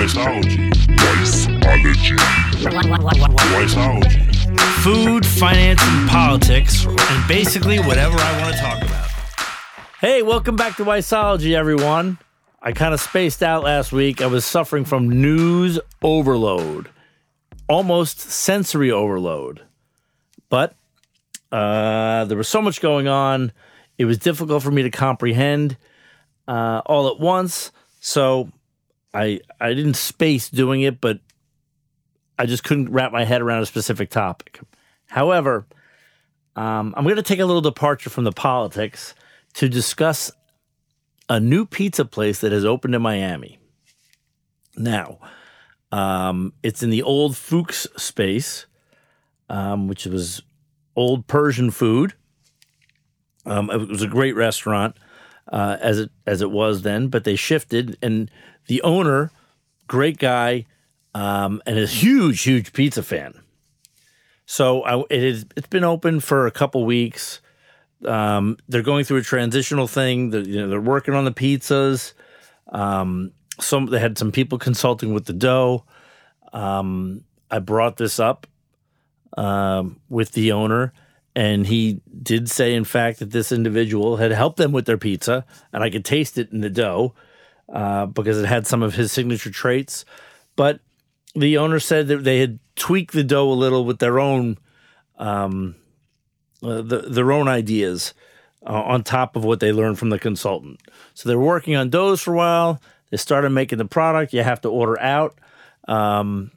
Wiseology. Food, finance, and politics, and basically whatever I want to talk about. Hey, welcome back to Wiseology, everyone. I kind of spaced out last week. I was suffering from news overload, almost sensory overload. But uh, there was so much going on, it was difficult for me to comprehend uh, all at once. So I I didn't space doing it, but I just couldn't wrap my head around a specific topic. However, um, I'm going to take a little departure from the politics to discuss a new pizza place that has opened in Miami. Now, um, it's in the old Fuchs space, um, which was old Persian food. Um, it was a great restaurant uh, as it as it was then, but they shifted, and the owner, great guy, um, and a huge, huge pizza fan. So I, it is. It's been open for a couple weeks. Um, they're going through a transitional thing. They're, you know, they're working on the pizzas. Um, some they had some people consulting with the dough. Um, I brought this up um, with the owner, and he did say, in fact, that this individual had helped them with their pizza, and I could taste it in the dough uh, because it had some of his signature traits. But the owner said that they had tweaked the dough a little with their own um, uh, the, their own ideas uh, on top of what they learned from the consultant. So they're working on doughs for a while. They started making the product. You have to order out. Um,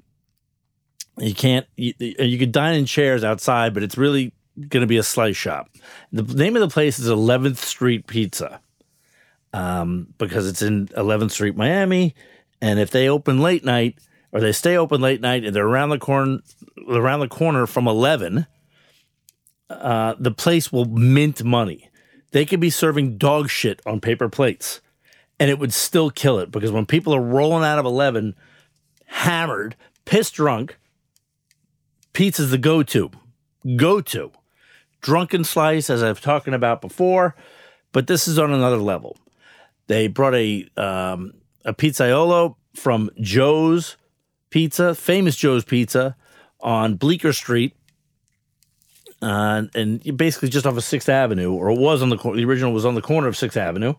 you can't. You, you could dine in chairs outside, but it's really going to be a slice shop. The name of the place is 11th Street Pizza um, because it's in 11th Street, Miami. And if they open late night or they stay open late night and they're around the corner, around the corner from 11, uh, the place will mint money. They could be serving dog shit on paper plates and it would still kill it because when people are rolling out of 11, hammered, pissed drunk, pizza's the go to. Go to. Drunken slice, as I've talking about before, but this is on another level. They brought a um, a pizzaiolo from Joe's Pizza, famous Joe's Pizza, on Bleecker Street, uh, and basically just off of Sixth Avenue, or it was on the the original was on the corner of Sixth Avenue.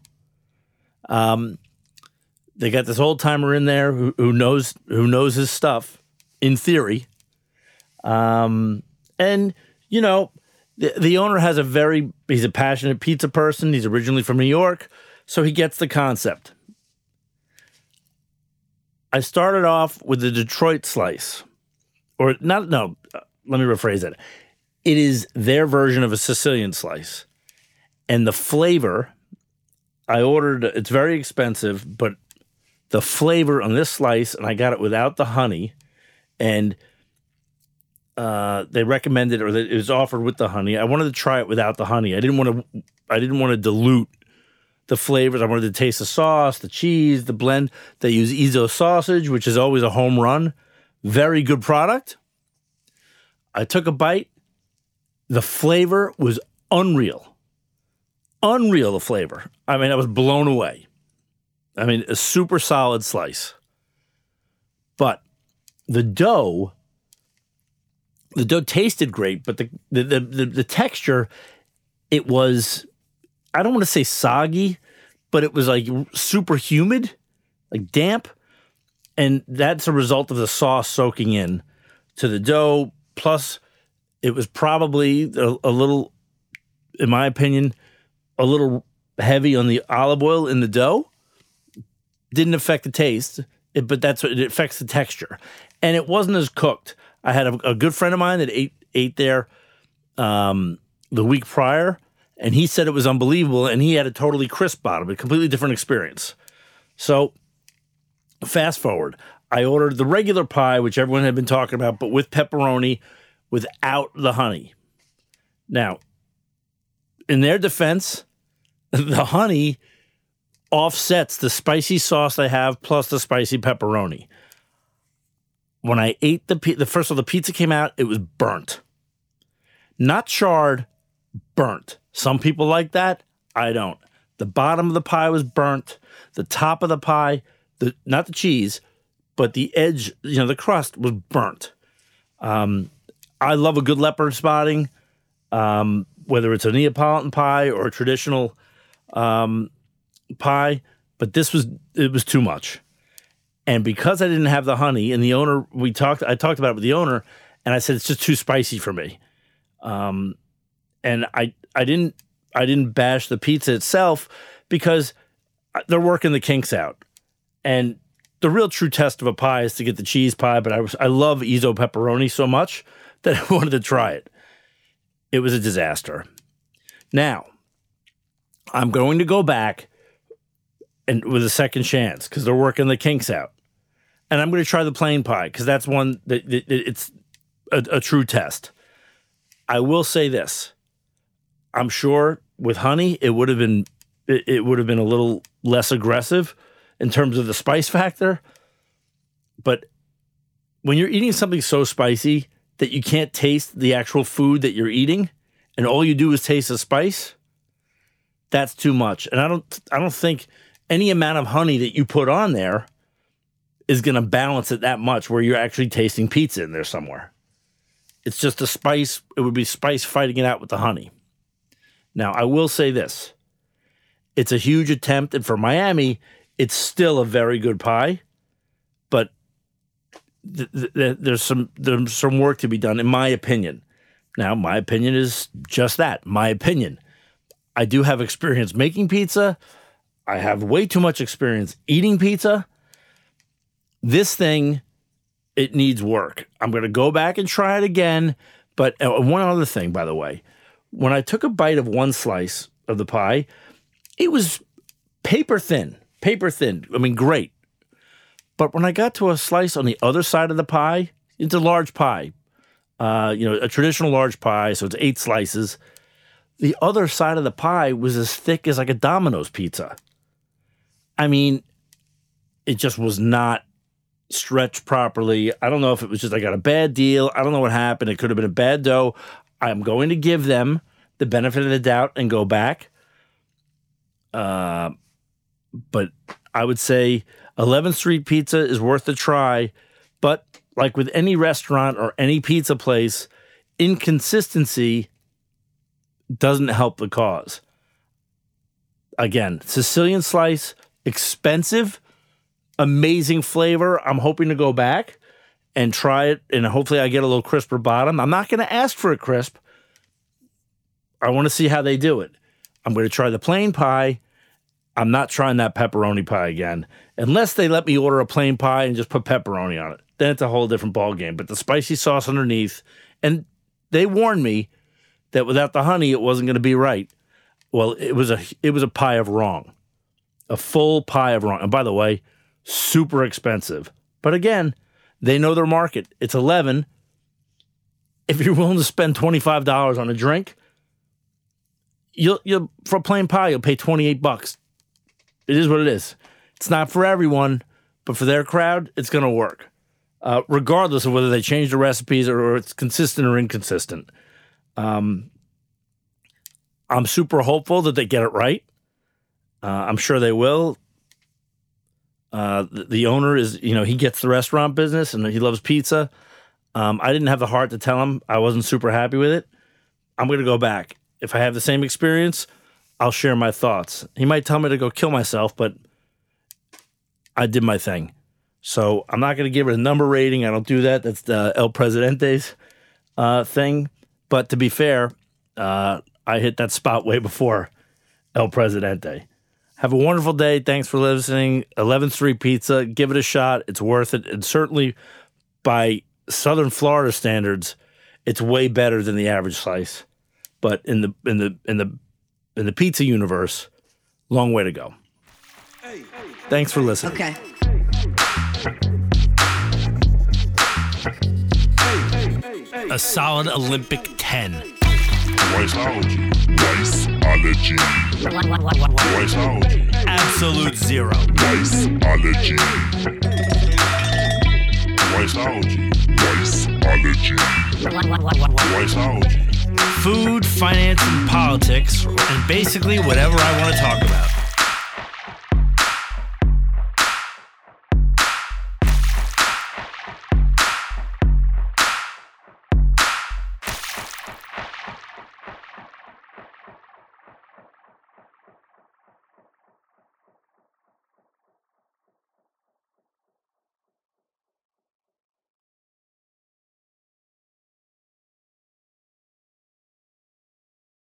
Um, they got this old timer in there who, who knows who knows his stuff, in theory. Um, and you know, the, the owner has a very he's a passionate pizza person. He's originally from New York, so he gets the concept. I started off with the Detroit slice, or not. No, uh, let me rephrase it. It is their version of a Sicilian slice, and the flavor. I ordered. It's very expensive, but the flavor on this slice, and I got it without the honey, and uh, they recommended or it was offered with the honey. I wanted to try it without the honey. I didn't want to. I didn't want to dilute the flavors. I wanted to taste the sauce, the cheese, the blend. They use Ezzo sausage, which is always a home run. Very good product. I took a bite. The flavor was unreal. Unreal, the flavor. I mean, I was blown away. I mean, a super solid slice. But the dough, the dough tasted great, but the the the, the, the texture, it was I don't want to say soggy, but it was like super humid, like damp. And that's a result of the sauce soaking in to the dough. Plus, it was probably a, a little, in my opinion, a little heavy on the olive oil in the dough. Didn't affect the taste, it, but that's what it affects the texture. And it wasn't as cooked. I had a, a good friend of mine that ate ate there um, the week prior, and he said it was unbelievable. And he had a totally crisp bottom, a completely different experience. So, fast forward, I ordered the regular pie, which everyone had been talking about, but with pepperoni, without the honey. Now, in their defense, the honey offsets the spicy sauce they have plus the spicy pepperoni. When I ate the the first of the pizza came out, it was burnt, not charred, burnt. Some people like that. I don't. The bottom of the pie was burnt. The top of the pie, the not the cheese, but the edge, you know, the crust was burnt. Um, I love a good leopard spotting, um, whether it's a Neapolitan pie or a traditional um, pie, but this was it was too much. And because I didn't have the honey, and the owner, we talked, I talked about it with the owner, and I said it's just too spicy for me. Um, and I, I didn't, I didn't bash the pizza itself because they're working the kinks out. And the real true test of a pie is to get the cheese pie. But I was, I love Ezzo pepperoni so much that I wanted to try it. It was a disaster. Now, I'm going to go back and with a second chance because they're working the kinks out. And I'm going to try the plain pie because that's one that that- it's a, a true test. I will say this: I'm sure with honey, it would have been it, it would have been a little less aggressive in terms of the spice factor. But when you're eating something so spicy that you can't taste the actual food that you're eating, and all you do is taste the spice, that's too much. And I don't I don't think any amount of honey that you put on there is going to balance it that much where you're actually tasting pizza in there somewhere. It's just a spice. It would be spice fighting it out with the honey. Now, I will say this it's a huge attempt. And for Miami, it's still a very good pie, but th- th- there's some there's some work to be done, in my opinion. Now, my opinion is just that my opinion. I do have experience making pizza. I have way too much experience eating pizza. This thing, it needs work. I'm going to go back and try it again. But uh, one other thing, by the way, when I took a bite of one slice of the pie, it was paper thin, paper thin. I mean, great. But when I got to a slice on the other side of the pie, it's a large pie, uh, you know, a traditional large pie, so it's eight slices. The other side of the pie was as thick as like a Domino's pizza. I mean, it just was not stretched properly. I don't know if it was just I got a bad deal. I don't know what happened. It could have been a bad dough. I'm going to give them the benefit of the doubt and go back. Uh, but I would say 11th Street Pizza is worth a try. But like with any restaurant or any pizza place, inconsistency doesn't help the cause. Again, Sicilian slice, expensive, amazing flavor. I'm hoping to go back and try it, and hopefully I get a little crisper bottom. I'm not going to ask for a crisp. I want to see how they do it. I'm going to try the plain pie. I'm not trying that pepperoni pie again, unless they let me order a plain pie and just put pepperoni on it. Then it's a whole different ball game. But the spicy sauce underneath, and they warned me that without the honey, it wasn't going to be right. Well, it was a it was a pie of wrong, a full pie of wrong. And by the way, super expensive. But again, they know their market. It's eleven. If you're willing to spend twenty five dollars on a drink, you'll you'll for a plain pie you'll pay twenty eight bucks. It is what it is. It's not for everyone, but for their crowd, it's going to work, uh, regardless of whether they change the recipes or, or it's consistent or inconsistent. Um, I'm super hopeful that they get it right. Uh, I'm sure they will. Uh, the, the owner is, you know, he gets the restaurant business and he loves pizza. Um, I didn't have the heart to tell him I wasn't super happy with it. I'm going to go back. If I have the same experience, I'll share my thoughts. He might tell me to go kill myself, but I did my thing. So I'm not going to give it a number rating. I don't do that. That's the El Presidente's uh, thing. But to be fair, uh, I hit that spot way before El Presidente. Have a wonderful day. Thanks for listening. 11th Street Pizza. Give it a shot. It's worth it. And certainly by Southern Florida standards, it's way better than the average slice. But in the in the in the in the pizza universe, long way to go. Thanks for listening. Okay. A solid Olympic 10. Wiseology. Wiseology. Absolute zero. Wiseology. Wiseology. Wiseology. Wiseology. Food, finance, and politics, and basically whatever I want to talk about.